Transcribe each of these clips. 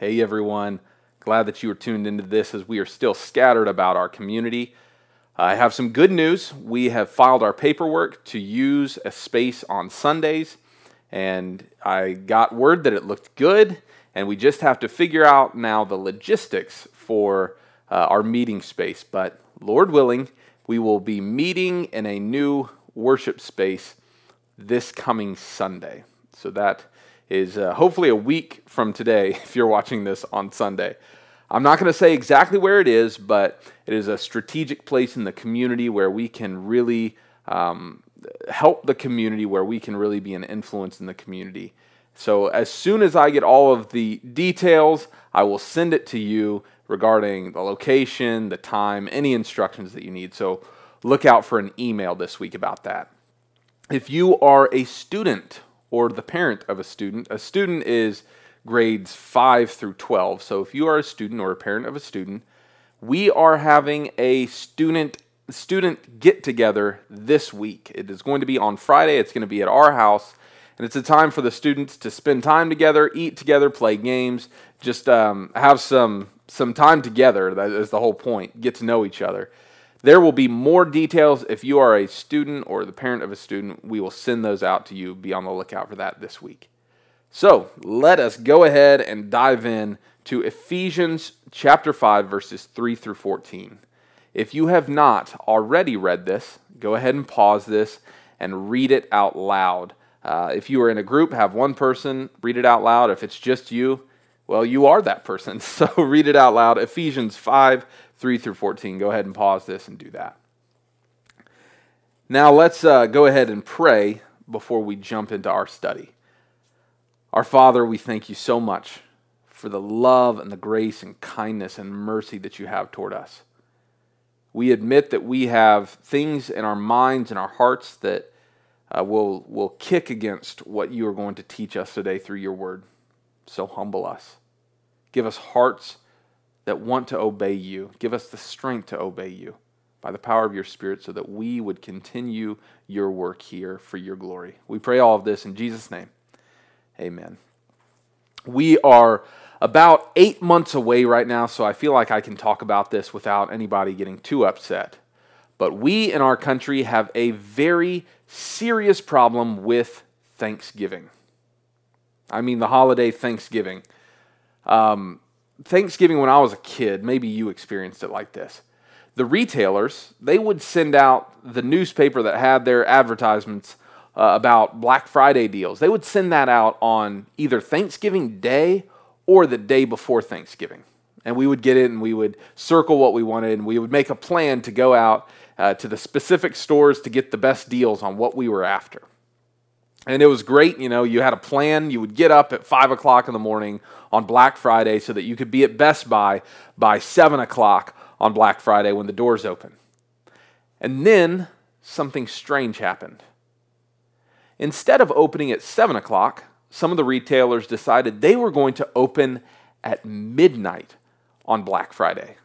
Hey everyone, glad that you are tuned into this as we are still scattered about our community. I have some good news. We have filed our paperwork to use a space on Sundays, and I got word that it looked good, and we just have to figure out now the logistics for uh, our meeting space. But Lord willing, we will be meeting in a new worship space this coming Sunday. So that is uh, hopefully a week from today if you're watching this on Sunday. I'm not going to say exactly where it is, but it is a strategic place in the community where we can really um, help the community, where we can really be an influence in the community. So, as soon as I get all of the details, I will send it to you regarding the location, the time, any instructions that you need. So, look out for an email this week about that. If you are a student or the parent of a student. A student is grades 5 through 12. So if you are a student or a parent of a student, we are having a student student get together this week. It is going to be on Friday. It's going to be at our house, and it's a time for the students to spend time together, eat together, play games, just um, have some some time together. That is the whole point. Get to know each other. There will be more details if you are a student or the parent of a student. We will send those out to you. Be on the lookout for that this week. So let us go ahead and dive in to Ephesians chapter 5, verses 3 through 14. If you have not already read this, go ahead and pause this and read it out loud. Uh, if you are in a group, have one person read it out loud. If it's just you, well, you are that person. So read it out loud. Ephesians 5, 3 through 14. Go ahead and pause this and do that. Now, let's uh, go ahead and pray before we jump into our study. Our Father, we thank you so much for the love and the grace and kindness and mercy that you have toward us. We admit that we have things in our minds and our hearts that uh, will, will kick against what you are going to teach us today through your word. So humble us. Give us hearts that want to obey you. Give us the strength to obey you by the power of your Spirit so that we would continue your work here for your glory. We pray all of this in Jesus' name. Amen. We are about eight months away right now, so I feel like I can talk about this without anybody getting too upset. But we in our country have a very serious problem with Thanksgiving. I mean, the holiday Thanksgiving. Um, Thanksgiving when I was a kid, maybe you experienced it like this. The retailers, they would send out the newspaper that had their advertisements uh, about Black Friday deals. They would send that out on either Thanksgiving Day or the day before Thanksgiving. And we would get it and we would circle what we wanted and we would make a plan to go out uh, to the specific stores to get the best deals on what we were after. And it was great. You know, you had a plan. You would get up at 5 o'clock in the morning on Black Friday so that you could be at Best Buy by 7 o'clock on Black Friday when the doors open. And then something strange happened. Instead of opening at 7 o'clock, some of the retailers decided they were going to open at midnight on Black Friday.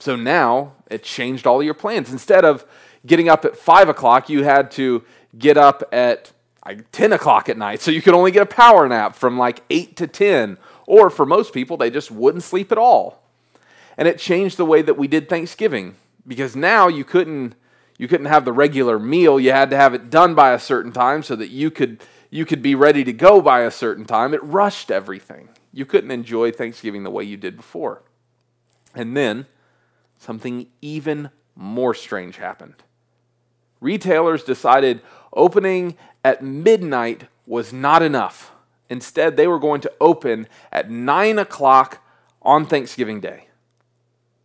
So now it changed all your plans. Instead of getting up at 5 o'clock, you had to get up at like 10 o'clock at night. So you could only get a power nap from like 8 to 10. Or for most people, they just wouldn't sleep at all. And it changed the way that we did Thanksgiving because now you couldn't you couldn't have the regular meal. You had to have it done by a certain time so that you could you could be ready to go by a certain time. It rushed everything. You couldn't enjoy Thanksgiving the way you did before. And then something even more strange happened. Retailers decided opening at midnight was not enough. Instead, they were going to open at 9 o'clock on Thanksgiving Day.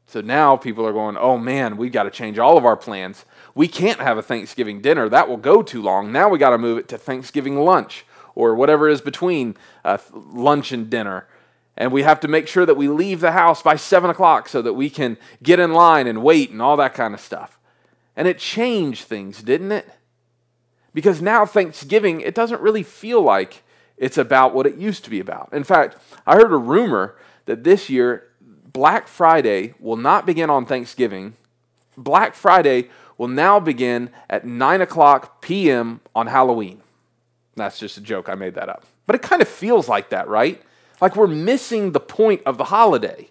So now people are going, oh man, we've got to change all of our plans. We can't have a Thanksgiving dinner. That will go too long. Now we got to move it to Thanksgiving lunch or whatever is between uh, lunch and dinner. And we have to make sure that we leave the house by 7 o'clock so that we can get in line and wait and all that kind of stuff. And it changed things, didn't it? Because now Thanksgiving, it doesn't really feel like it's about what it used to be about. In fact, I heard a rumor that this year Black Friday will not begin on Thanksgiving. Black Friday will now begin at 9 o'clock p.m. on Halloween. That's just a joke. I made that up. But it kind of feels like that, right? Like we're missing the point of the holiday.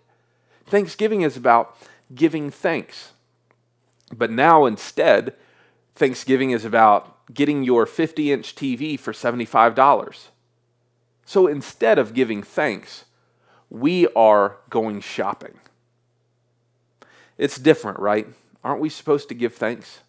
Thanksgiving is about giving thanks. But now instead, Thanksgiving is about getting your 50 inch TV for $75. So instead of giving thanks, we are going shopping. It's different, right? Aren't we supposed to give thanks?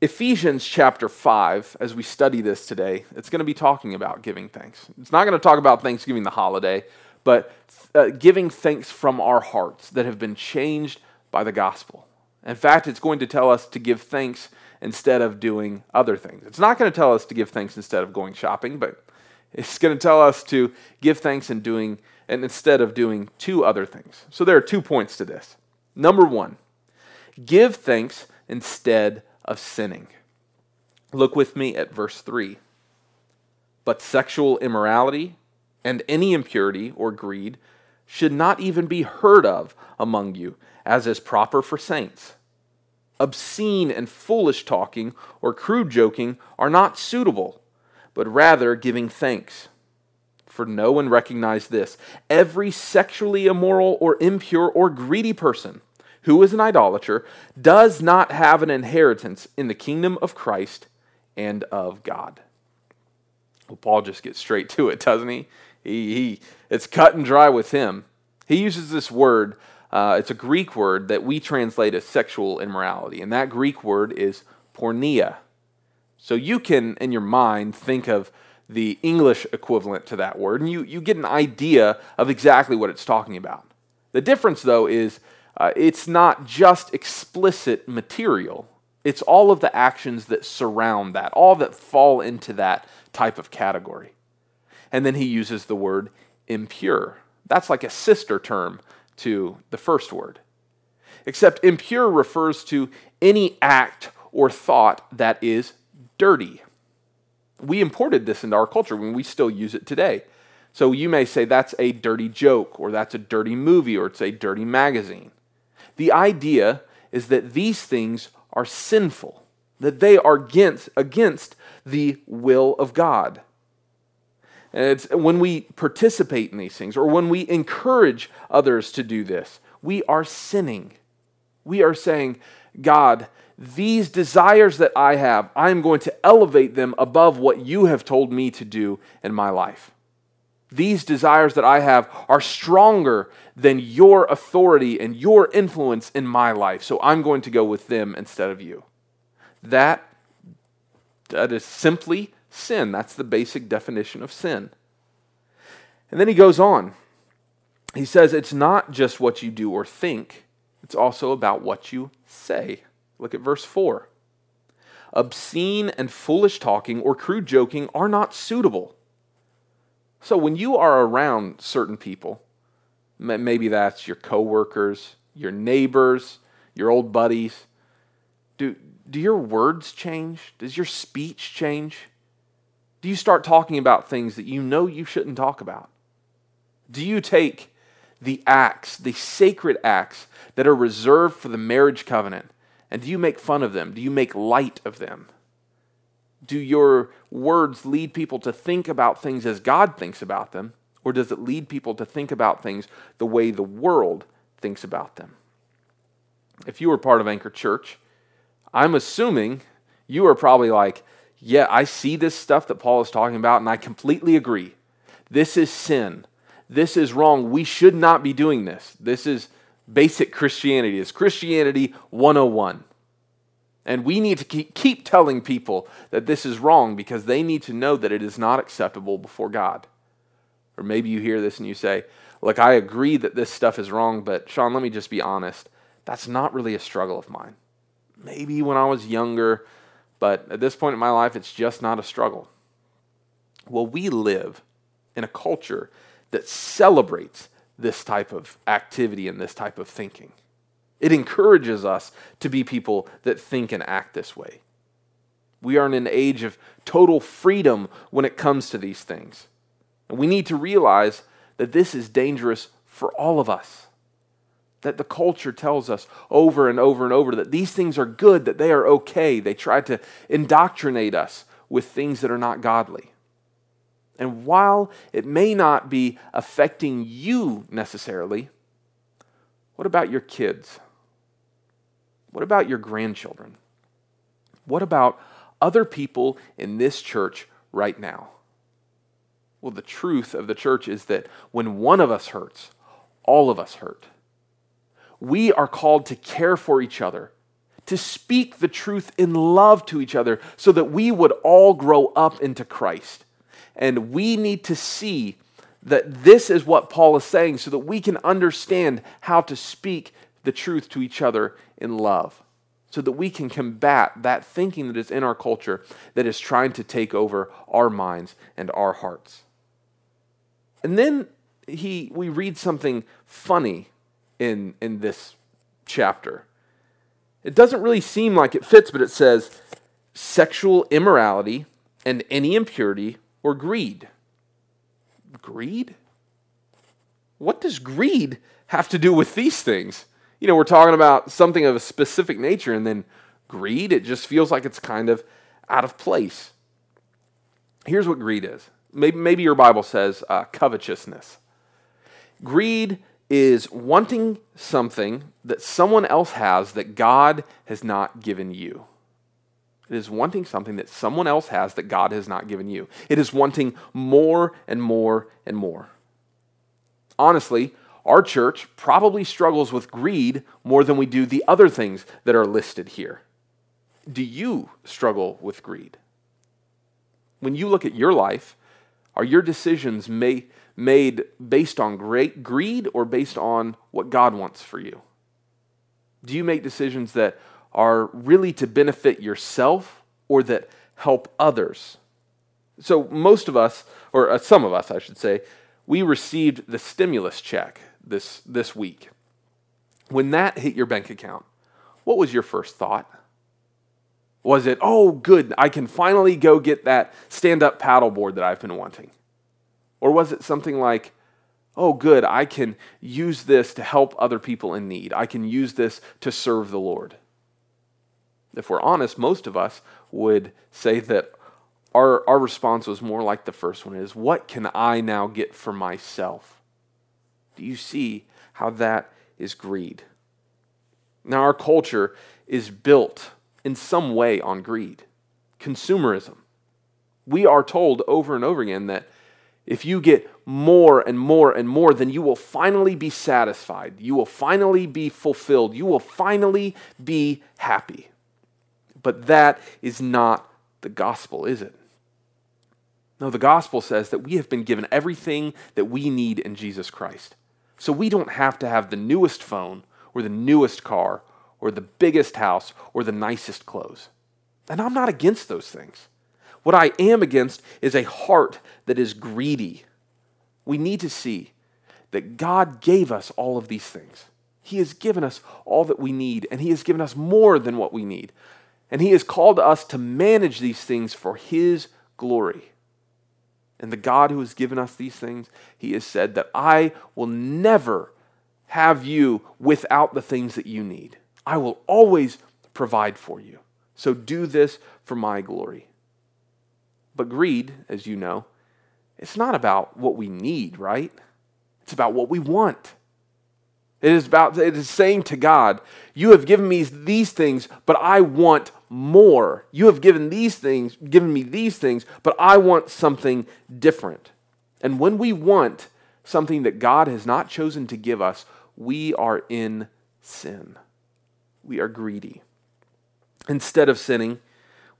Ephesians chapter 5, as we study this today, it's going to be talking about giving thanks. It's not going to talk about Thanksgiving, the holiday, but uh, giving thanks from our hearts that have been changed by the gospel. In fact, it's going to tell us to give thanks instead of doing other things. It's not going to tell us to give thanks instead of going shopping, but it's going to tell us to give thanks and doing and instead of doing two other things. So there are two points to this. Number 1, give thanks instead of sinning. Look with me at verse 3. But sexual immorality and any impurity or greed should not even be heard of among you, as is proper for saints obscene and foolish talking or crude joking are not suitable, but rather giving thanks. For no one recognized this. Every sexually immoral or impure or greedy person who is an idolater does not have an inheritance in the kingdom of Christ and of God. Well, Paul just gets straight to it, doesn't he? he, he it's cut and dry with him. He uses this word uh, it's a Greek word that we translate as sexual immorality, and that Greek word is porneia. So you can, in your mind, think of the English equivalent to that word, and you, you get an idea of exactly what it's talking about. The difference, though, is uh, it's not just explicit material, it's all of the actions that surround that, all that fall into that type of category. And then he uses the word impure. That's like a sister term to the first word. Except impure refers to any act or thought that is dirty. We imported this into our culture when we still use it today. So you may say that's a dirty joke, or that's a dirty movie, or it's a dirty magazine. The idea is that these things are sinful, that they are against, against the will of God. And it's when we participate in these things or when we encourage others to do this, we are sinning. We are saying, God, these desires that I have, I'm going to elevate them above what you have told me to do in my life. These desires that I have are stronger than your authority and your influence in my life, so I'm going to go with them instead of you. That, that is simply sin. That's the basic definition of sin. And then he goes on. He says it's not just what you do or think, it's also about what you say. Look at verse 4. Obscene and foolish talking or crude joking are not suitable. So when you are around certain people, maybe that's your coworkers, your neighbors, your old buddies, do, do your words change? Does your speech change? Do you start talking about things that you know you shouldn't talk about? Do you take the acts, the sacred acts that are reserved for the marriage covenant, and do you make fun of them? Do you make light of them? Do your words lead people to think about things as God thinks about them, or does it lead people to think about things the way the world thinks about them? If you were part of Anchor Church, I'm assuming you are probably like, yeah, I see this stuff that Paul is talking about, and I completely agree. This is sin. This is wrong. We should not be doing this. This is basic Christianity. It's Christianity 101. And we need to keep telling people that this is wrong because they need to know that it is not acceptable before God. Or maybe you hear this and you say, Look, I agree that this stuff is wrong, but Sean, let me just be honest. That's not really a struggle of mine. Maybe when I was younger, but at this point in my life, it's just not a struggle. Well, we live in a culture that celebrates this type of activity and this type of thinking. It encourages us to be people that think and act this way. We are in an age of total freedom when it comes to these things. And we need to realize that this is dangerous for all of us that the culture tells us over and over and over that these things are good, that they are okay. They try to indoctrinate us with things that are not godly. And while it may not be affecting you necessarily, what about your kids? What about your grandchildren? What about other people in this church right now? Well, the truth of the church is that when one of us hurts, all of us hurt. We are called to care for each other, to speak the truth in love to each other, so that we would all grow up into Christ. And we need to see that this is what Paul is saying so that we can understand how to speak the truth to each other in love so that we can combat that thinking that is in our culture that is trying to take over our minds and our hearts. And then he, we read something funny in, in this chapter. It doesn't really seem like it fits, but it says sexual immorality and any impurity or greed. Greed? What does greed have to do with these things? You know, we're talking about something of a specific nature, and then greed, it just feels like it's kind of out of place. Here's what greed is maybe, maybe your Bible says uh, covetousness. Greed is wanting something that someone else has that God has not given you. It is wanting something that someone else has that God has not given you. It is wanting more and more and more. Honestly, our church probably struggles with greed more than we do the other things that are listed here. Do you struggle with greed? When you look at your life, are your decisions made, made based on great greed or based on what God wants for you? Do you make decisions that are really to benefit yourself or that help others? So, most of us, or uh, some of us, I should say, we received the stimulus check this, this week. When that hit your bank account, what was your first thought? Was it, oh, good, I can finally go get that stand up paddleboard that I've been wanting? Or was it something like, oh, good, I can use this to help other people in need? I can use this to serve the Lord? If we're honest, most of us would say that our, our response was more like the first one is, what can I now get for myself? Do you see how that is greed? Now, our culture is built in some way on greed, consumerism. We are told over and over again that if you get more and more and more, then you will finally be satisfied. You will finally be fulfilled. You will finally be happy. But that is not the gospel, is it? No, the gospel says that we have been given everything that we need in Jesus Christ. So we don't have to have the newest phone or the newest car or the biggest house or the nicest clothes. And I'm not against those things. What I am against is a heart that is greedy. We need to see that God gave us all of these things. He has given us all that we need, and He has given us more than what we need. And He has called us to manage these things for His glory. And the God who has given us these things, he has said that I will never have you without the things that you need. I will always provide for you. So do this for my glory. But greed, as you know, it's not about what we need, right? It's about what we want. It is about it is saying to God, you have given me these things, but I want more. You have given these things, given me these things, but I want something different. And when we want something that God has not chosen to give us, we are in sin. We are greedy. Instead of sinning,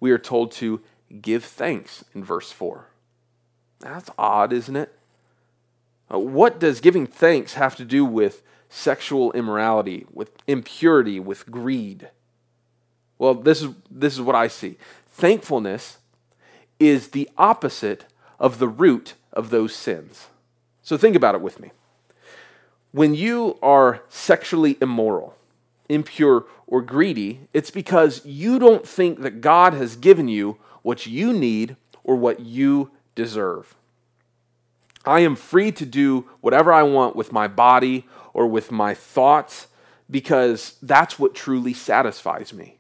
we are told to give thanks in verse 4. That's odd, isn't it? Uh, what does giving thanks have to do with sexual immorality, with impurity, with greed. Well, this is, this is what I see. Thankfulness is the opposite of the root of those sins. So think about it with me. When you are sexually immoral, impure, or greedy, it's because you don't think that God has given you what you need or what you deserve. I am free to do whatever I want with my body or with my thoughts because that's what truly satisfies me.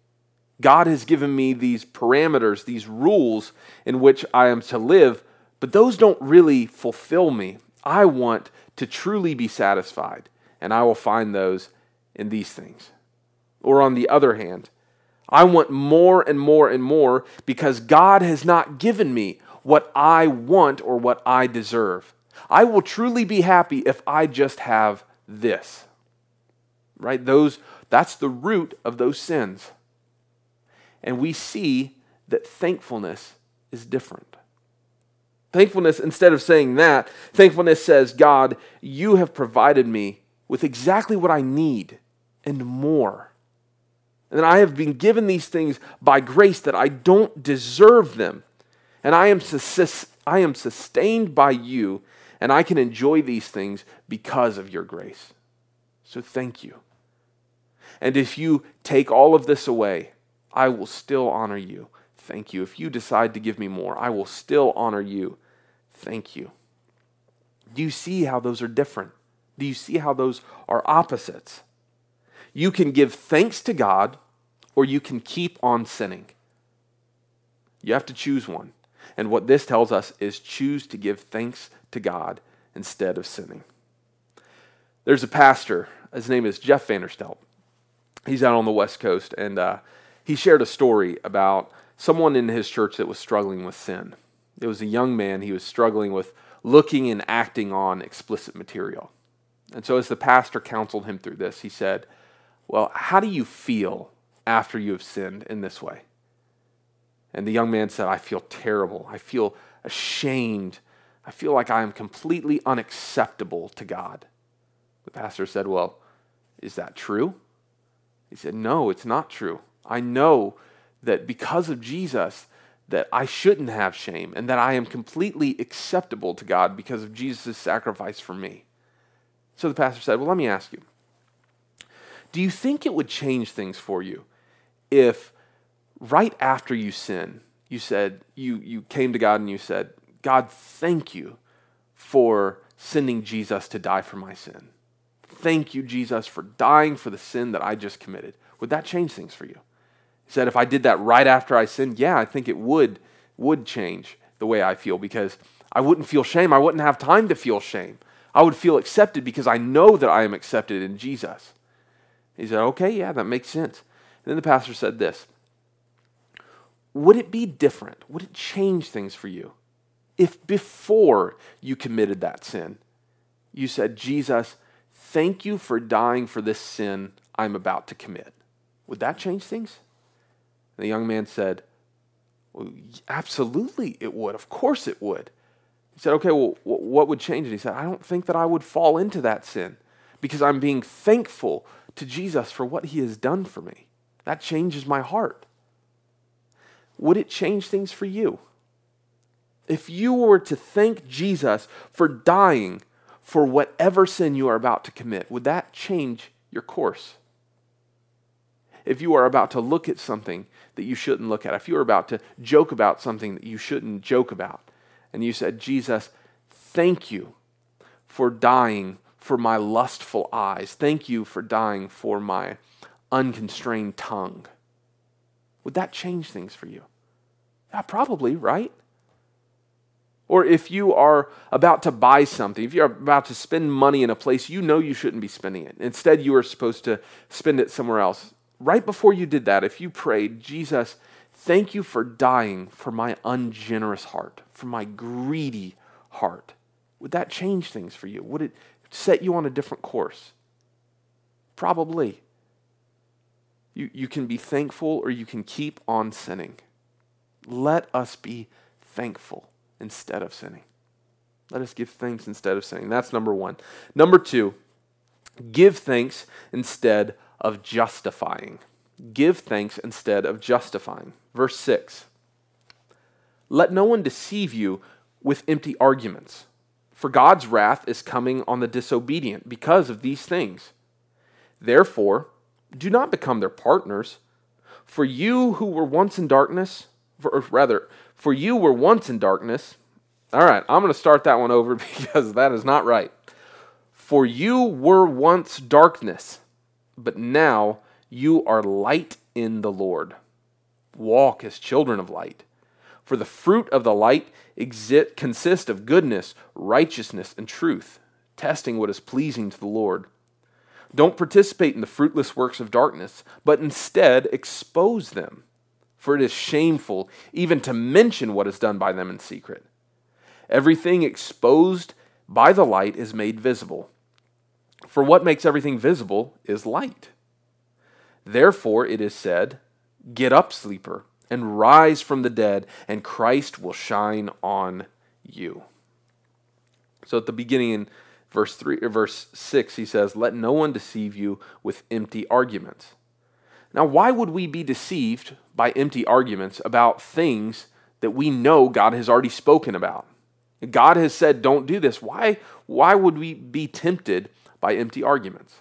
God has given me these parameters, these rules in which I am to live, But those don't really fulfill me. I want to truly be satisfied, and I will find those in these things. Or on the other hand, I want more and more and more because God has not given me what I want or what I deserve. I will truly be happy if I just have this. Right? Those that's the root of those sins. And we see that thankfulness is different. Thankfulness, instead of saying that, thankfulness says, God, you have provided me with exactly what I need and more. And I have been given these things by grace that I don't deserve them. And I am, sus- I am sustained by you, and I can enjoy these things because of your grace. So thank you. And if you take all of this away, I will still honor you. Thank you. If you decide to give me more, I will still honor you. Thank you. Do you see how those are different? Do you see how those are opposites? You can give thanks to God or you can keep on sinning. You have to choose one. And what this tells us is choose to give thanks to God instead of sinning. There's a pastor, his name is Jeff Vanderstelt. He's out on the West Coast, and uh, he shared a story about someone in his church that was struggling with sin. It was a young man, he was struggling with looking and acting on explicit material. And so, as the pastor counseled him through this, he said, Well, how do you feel after you have sinned in this way? And the young man said, I feel terrible. I feel ashamed. I feel like I am completely unacceptable to God. The pastor said, Well, is that true? He said, No, it's not true. I know that because of Jesus, that I shouldn't have shame and that I am completely acceptable to God because of Jesus' sacrifice for me. So the pastor said, Well, let me ask you do you think it would change things for you if right after you sin, you said, you, you came to God and you said, God, thank you for sending Jesus to die for my sin. Thank you, Jesus, for dying for the sin that I just committed. Would that change things for you? He said, if I did that right after I sinned, yeah, I think it would, would change the way I feel because I wouldn't feel shame. I wouldn't have time to feel shame. I would feel accepted because I know that I am accepted in Jesus. He said, okay, yeah, that makes sense. And then the pastor said this Would it be different? Would it change things for you if before you committed that sin, you said, Jesus, thank you for dying for this sin I'm about to commit? Would that change things? And the young man said, well, Absolutely, it would. Of course, it would. He said, Okay, well, what would change it? He said, I don't think that I would fall into that sin because I'm being thankful to Jesus for what he has done for me. That changes my heart. Would it change things for you? If you were to thank Jesus for dying for whatever sin you are about to commit, would that change your course? If you are about to look at something that you shouldn't look at, if you are about to joke about something that you shouldn't joke about, and you said, Jesus, thank you for dying for my lustful eyes. Thank you for dying for my unconstrained tongue. Would that change things for you? Yeah, probably, right? Or if you are about to buy something, if you're about to spend money in a place you know you shouldn't be spending it, instead you are supposed to spend it somewhere else. Right before you did that, if you prayed, Jesus, thank you for dying for my ungenerous heart, for my greedy heart, would that change things for you? Would it set you on a different course? Probably. You, you can be thankful or you can keep on sinning. Let us be thankful instead of sinning. Let us give thanks instead of sinning. That's number one. Number two, give thanks instead of justifying. Give thanks instead of justifying. Verse 6 Let no one deceive you with empty arguments, for God's wrath is coming on the disobedient because of these things. Therefore, do not become their partners. For you who were once in darkness, or rather, for you were once in darkness. All right, I'm going to start that one over because that is not right. For you were once darkness, but now you are light in the Lord. Walk as children of light. For For the fruit of the light exist, consist of goodness, righteousness, and truth, testing what is pleasing to the Lord. Don't participate in the fruitless works of darkness, but instead expose them. For it is shameful even to mention what is done by them in secret. Everything exposed by the light is made visible. For what makes everything visible is light. Therefore, it is said, Get up, sleeper, and rise from the dead, and Christ will shine on you. So at the beginning in verse 3 or verse 6 he says, "Let no one deceive you with empty arguments." Now, why would we be deceived by empty arguments about things that we know God has already spoken about? God has said, "Don't do this." Why why would we be tempted by empty arguments?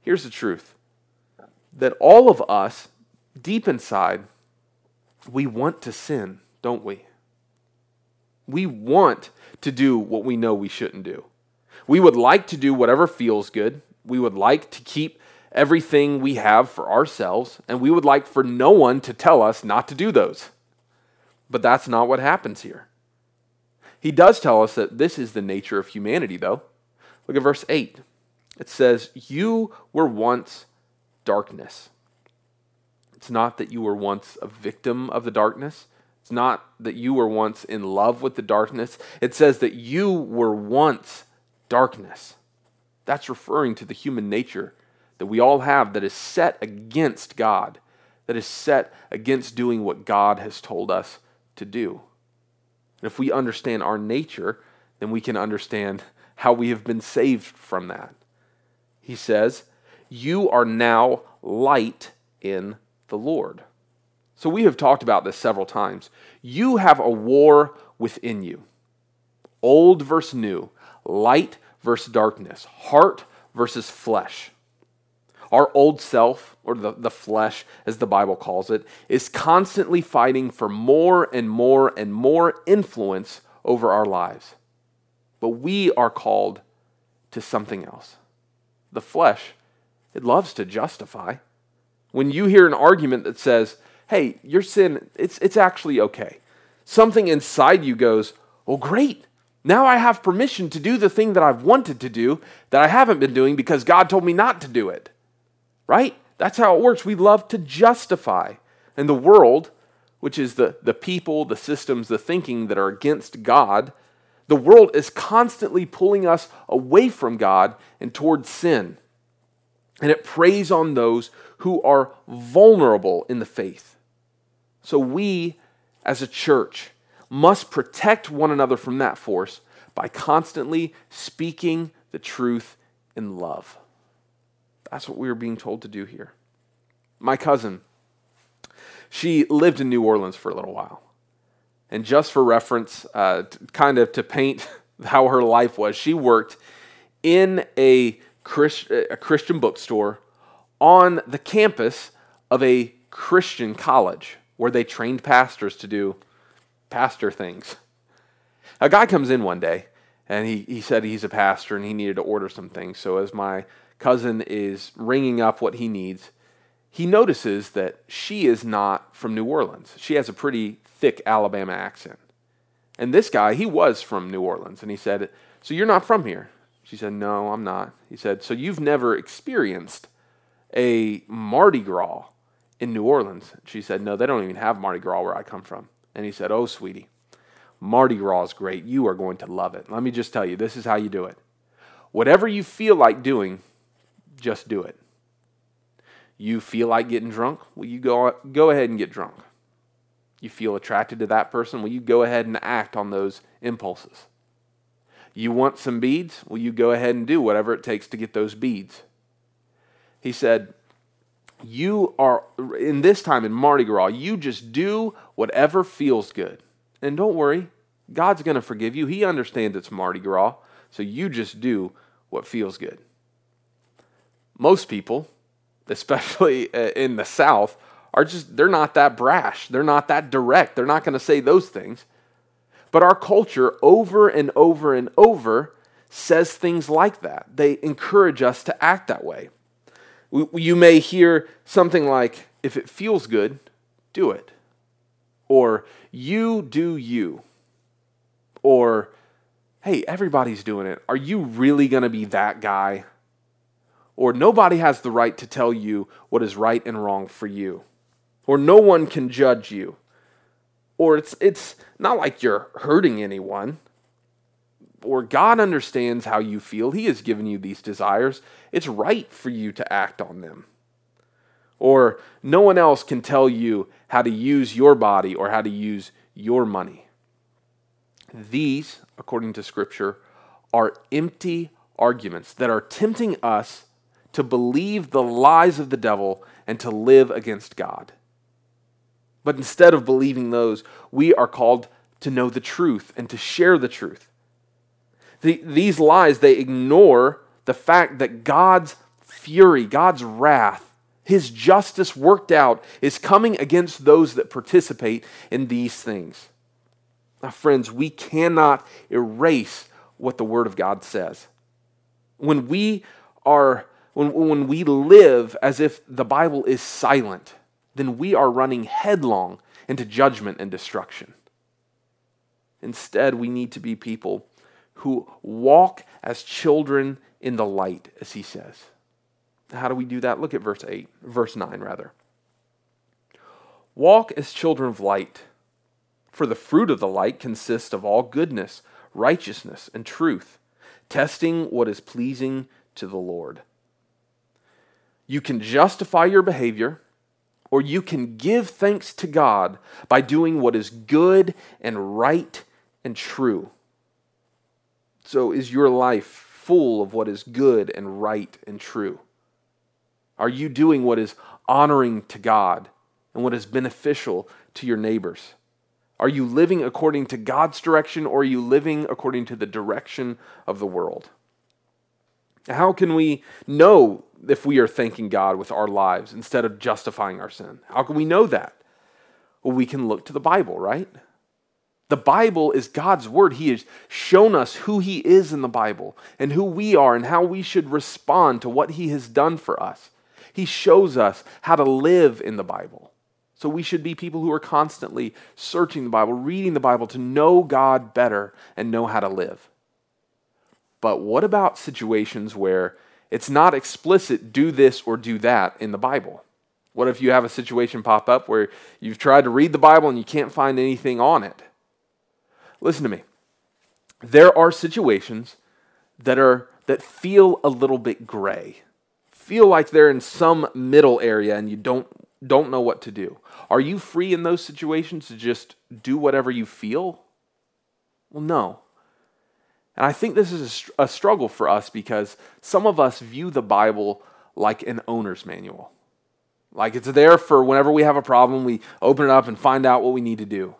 Here's the truth that all of us, deep inside, we want to sin, don't we? We want to do what we know we shouldn't do. We would like to do whatever feels good. We would like to keep everything we have for ourselves, and we would like for no one to tell us not to do those. But that's not what happens here. He does tell us that this is the nature of humanity, though. Look at verse 8. It says, You were once darkness. It's not that you were once a victim of the darkness. It's not that you were once in love with the darkness. It says that you were once darkness. That's referring to the human nature that we all have that is set against God, that is set against doing what God has told us to do. And if we understand our nature, then we can understand how we have been saved from that. He says, you are now light in the Lord. So we have talked about this several times. You have a war within you old versus new, light versus darkness, heart versus flesh. Our old self, or the, the flesh, as the Bible calls it, is constantly fighting for more and more and more influence over our lives. But we are called to something else. The flesh it loves to justify. When you hear an argument that says, hey, your sin, it's, it's actually okay, something inside you goes, oh, great. Now I have permission to do the thing that I've wanted to do that I haven't been doing because God told me not to do it. Right? That's how it works. We love to justify. And the world, which is the, the people, the systems, the thinking that are against God, the world is constantly pulling us away from God and towards sin. And it preys on those who are vulnerable in the faith. So we, as a church, must protect one another from that force by constantly speaking the truth in love. That's what we are being told to do here. My cousin, she lived in New Orleans for a little while. And just for reference, uh, kind of to paint how her life was, she worked in a a Christian bookstore on the campus of a Christian college where they trained pastors to do pastor things. A guy comes in one day and he, he said he's a pastor and he needed to order some things. So, as my cousin is ringing up what he needs, he notices that she is not from New Orleans. She has a pretty thick Alabama accent. And this guy, he was from New Orleans. And he said, So you're not from here? She said, No, I'm not. He said, So you've never experienced a Mardi Gras in New Orleans? She said, No, they don't even have Mardi Gras where I come from. And he said, Oh, sweetie, Mardi Gras is great. You are going to love it. Let me just tell you, this is how you do it. Whatever you feel like doing, just do it. You feel like getting drunk? Well, you go, go ahead and get drunk. You feel attracted to that person? Well, you go ahead and act on those impulses. You want some beads? Well, you go ahead and do whatever it takes to get those beads. He said, You are, in this time in Mardi Gras, you just do whatever feels good. And don't worry, God's going to forgive you. He understands it's Mardi Gras, so you just do what feels good. Most people, especially uh, in the South, are just, they're not that brash. They're not that direct. They're not going to say those things. But our culture, over and over and over, says things like that. They encourage us to act that way. You may hear something like, if it feels good, do it. or you do you, or hey, everybody's doing it. Are you really going to be that guy? Or nobody has the right to tell you what is right and wrong for you. Or no one can judge you. Or it's, it's not like you're hurting anyone. Or God understands how you feel. He has given you these desires. It's right for you to act on them. Or no one else can tell you how to use your body or how to use your money. These, according to Scripture, are empty arguments that are tempting us to believe the lies of the devil and to live against God. But instead of believing those, we are called to know the truth and to share the truth. The, these lies, they ignore the fact that God's fury, God's wrath, his justice worked out is coming against those that participate in these things. Now, friends, we cannot erase what the Word of God says. When we are when, when we live as if the Bible is silent, then we are running headlong into judgment and destruction. Instead, we need to be people who walk as children in the light, as he says. How do we do that? Look at verse 8, verse 9, rather. Walk as children of light, for the fruit of the light consists of all goodness, righteousness, and truth, testing what is pleasing to the Lord. You can justify your behavior, or you can give thanks to God by doing what is good and right and true. So, is your life full of what is good and right and true? Are you doing what is honoring to God and what is beneficial to your neighbors? Are you living according to God's direction or are you living according to the direction of the world? How can we know if we are thanking God with our lives instead of justifying our sin? How can we know that? Well, we can look to the Bible, right? The Bible is God's word. He has shown us who He is in the Bible and who we are and how we should respond to what He has done for us. He shows us how to live in the Bible. So we should be people who are constantly searching the Bible, reading the Bible to know God better and know how to live. But what about situations where it's not explicit, do this or do that in the Bible. What if you have a situation pop up where you've tried to read the Bible and you can't find anything on it? Listen to me. There are situations that are that feel a little bit gray. Feel like they're in some middle area and you don't don't know what to do. Are you free in those situations to just do whatever you feel? Well, no. And I think this is a, struggle for us because some of us view the Bible like an owner's manual. Like it's there for whenever we have a problem, we open it up and find out what we need to do.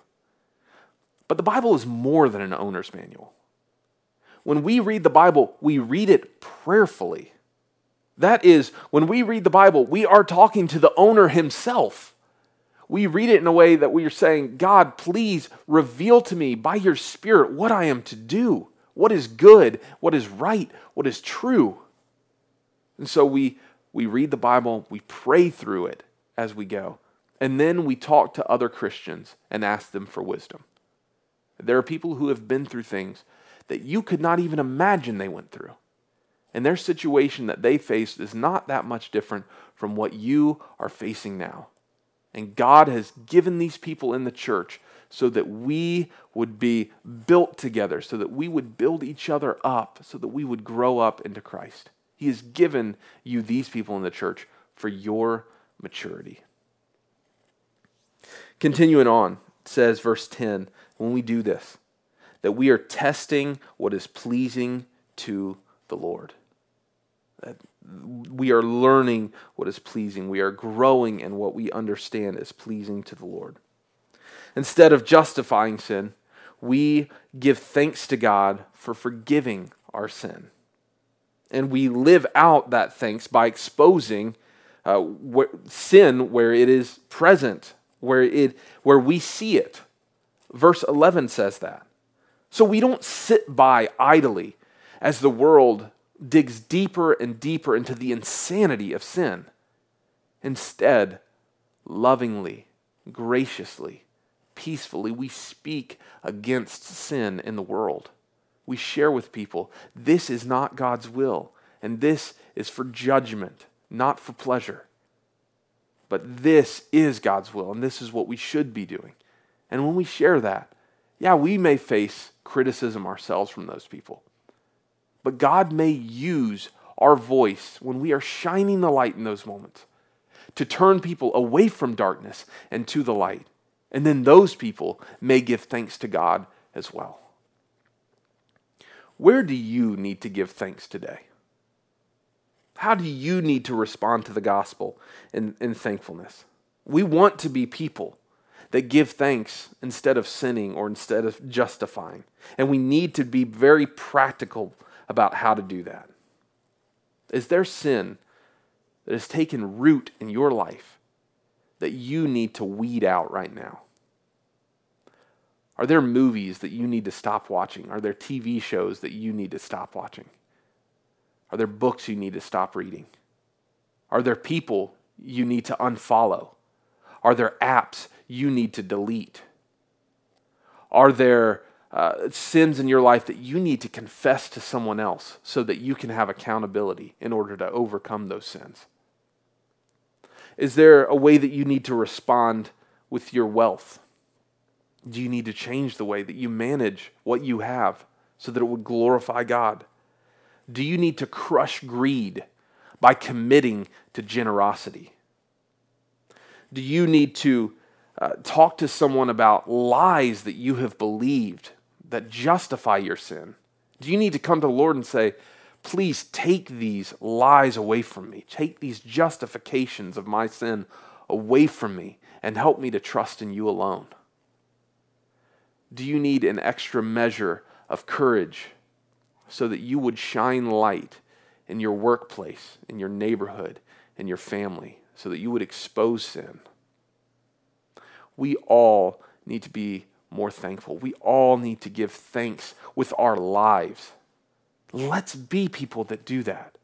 But the Bible is more than an owner's manual. When we read the Bible, we read it prayerfully. That is, when we read the Bible, we are talking to the owner himself. We read it in a way that we are saying, God, please reveal to me by your Spirit what I am to do what is good, what is right, what is true. And so we, we read the Bible, we pray through it as we go, and then we talk to other Christians and ask them for wisdom. There are people who have been through things that you could not even imagine they went through. And their situation that they faced is not that much different from what you are facing now. And God has given these people in the church so that we would be built together, so that we would build each other up, so that we would grow up into Christ. He has given you these people in the church for your maturity. Continuing on, says verse 10 when we do this, that we are testing what is pleasing to the Lord. That we are learning what is pleasing. We are growing in what we understand is pleasing to the Lord. Instead of justifying sin, we give thanks to God for forgiving our sin. And we live out that thanks by exposing uh, wh- sin where it is present, where, it, where we see it. Verse 11 says that. So we don't sit by idly as the world digs deeper and deeper into the insanity of sin. Instead, lovingly, graciously, peacefully. We speak against sin in the world. We share with people this is not God's will, and this is for judgment, not for pleasure. But this is God's will, and this is what we should be doing. And when we share that, yeah, we may face criticism ourselves from those people. But God may use our voice when we are shining the light in those moments to turn people away from darkness and to the light. And then those people may give thanks to God as well. Where do you need to give thanks today? How do you need to respond to the gospel in, in thankfulness? We want to be people that give thanks instead of sinning or instead of justifying. And we need to be very practical about how to do that. Is there sin that has taken root in your life that you need to weed out right now? Are there movies that you need to stop watching? Are there TV shows that you need to stop watching? Are there books you need to stop reading? Are there people you need to unfollow? Are there apps you need to delete? Are there uh, sins in your life that you need to confess to someone else so that you can have accountability in order to overcome those sins? Is there a way that you need to respond with your wealth? Do you need to change the way that you manage what you have so that it would glorify God? Do you need to crush greed by committing to generosity? Do you need to uh, talk to someone about lies that you have believed that justify your sin? Do you need to come to the Lord and say, please take these lies away from me, take these justifications of my sin away from me, and help me to trust in you alone? Do you need an extra measure of courage so that you would shine light in your workplace, in your neighborhood, in your family, so that you would expose sin? We all need to be more thankful. We all need to give thanks with our lives. Let's be people that do that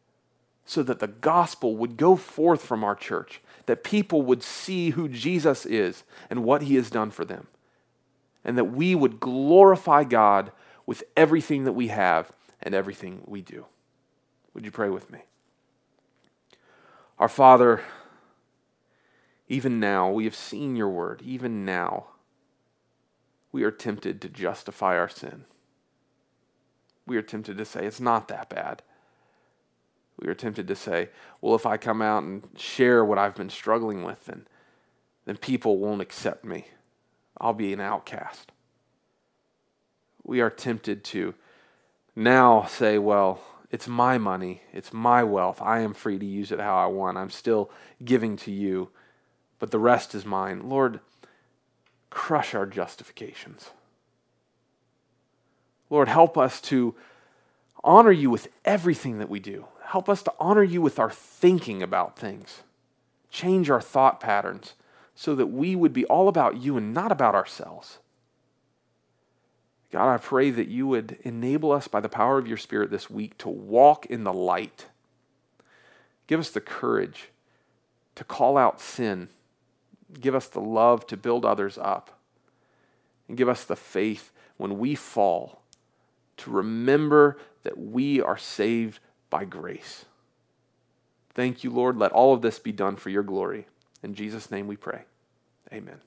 so that the gospel would go forth from our church, that people would see who Jesus is and what he has done for them, and that we would glorify God with everything that we have and everything we do. Would you pray with me? Our Father, even now, we have seen your word. Even now, we are tempted to justify our sin. We are tempted to say, it's not that bad. We are tempted to say, well, if I come out and share what I've been struggling with, then, then people won't accept me. I'll be an outcast. We are tempted to now say, well, it's my money, it's my wealth. I am free to use it how I want. I'm still giving to you, but the rest is mine. Lord, crush our justifications. Lord, help us to honor you with everything that we do. Help us to honor you with our thinking about things. Change our thought patterns so that we would be all about you and not about ourselves. God, I pray that you would enable us by the power of your Spirit this week to walk in the light. Give us the courage to call out sin. Give us the love to build others up. And give us the faith when we fall to remember that we are saved by grace. Thank you, Lord. Let all of this be done for your glory. In Jesus' name we pray. Amen.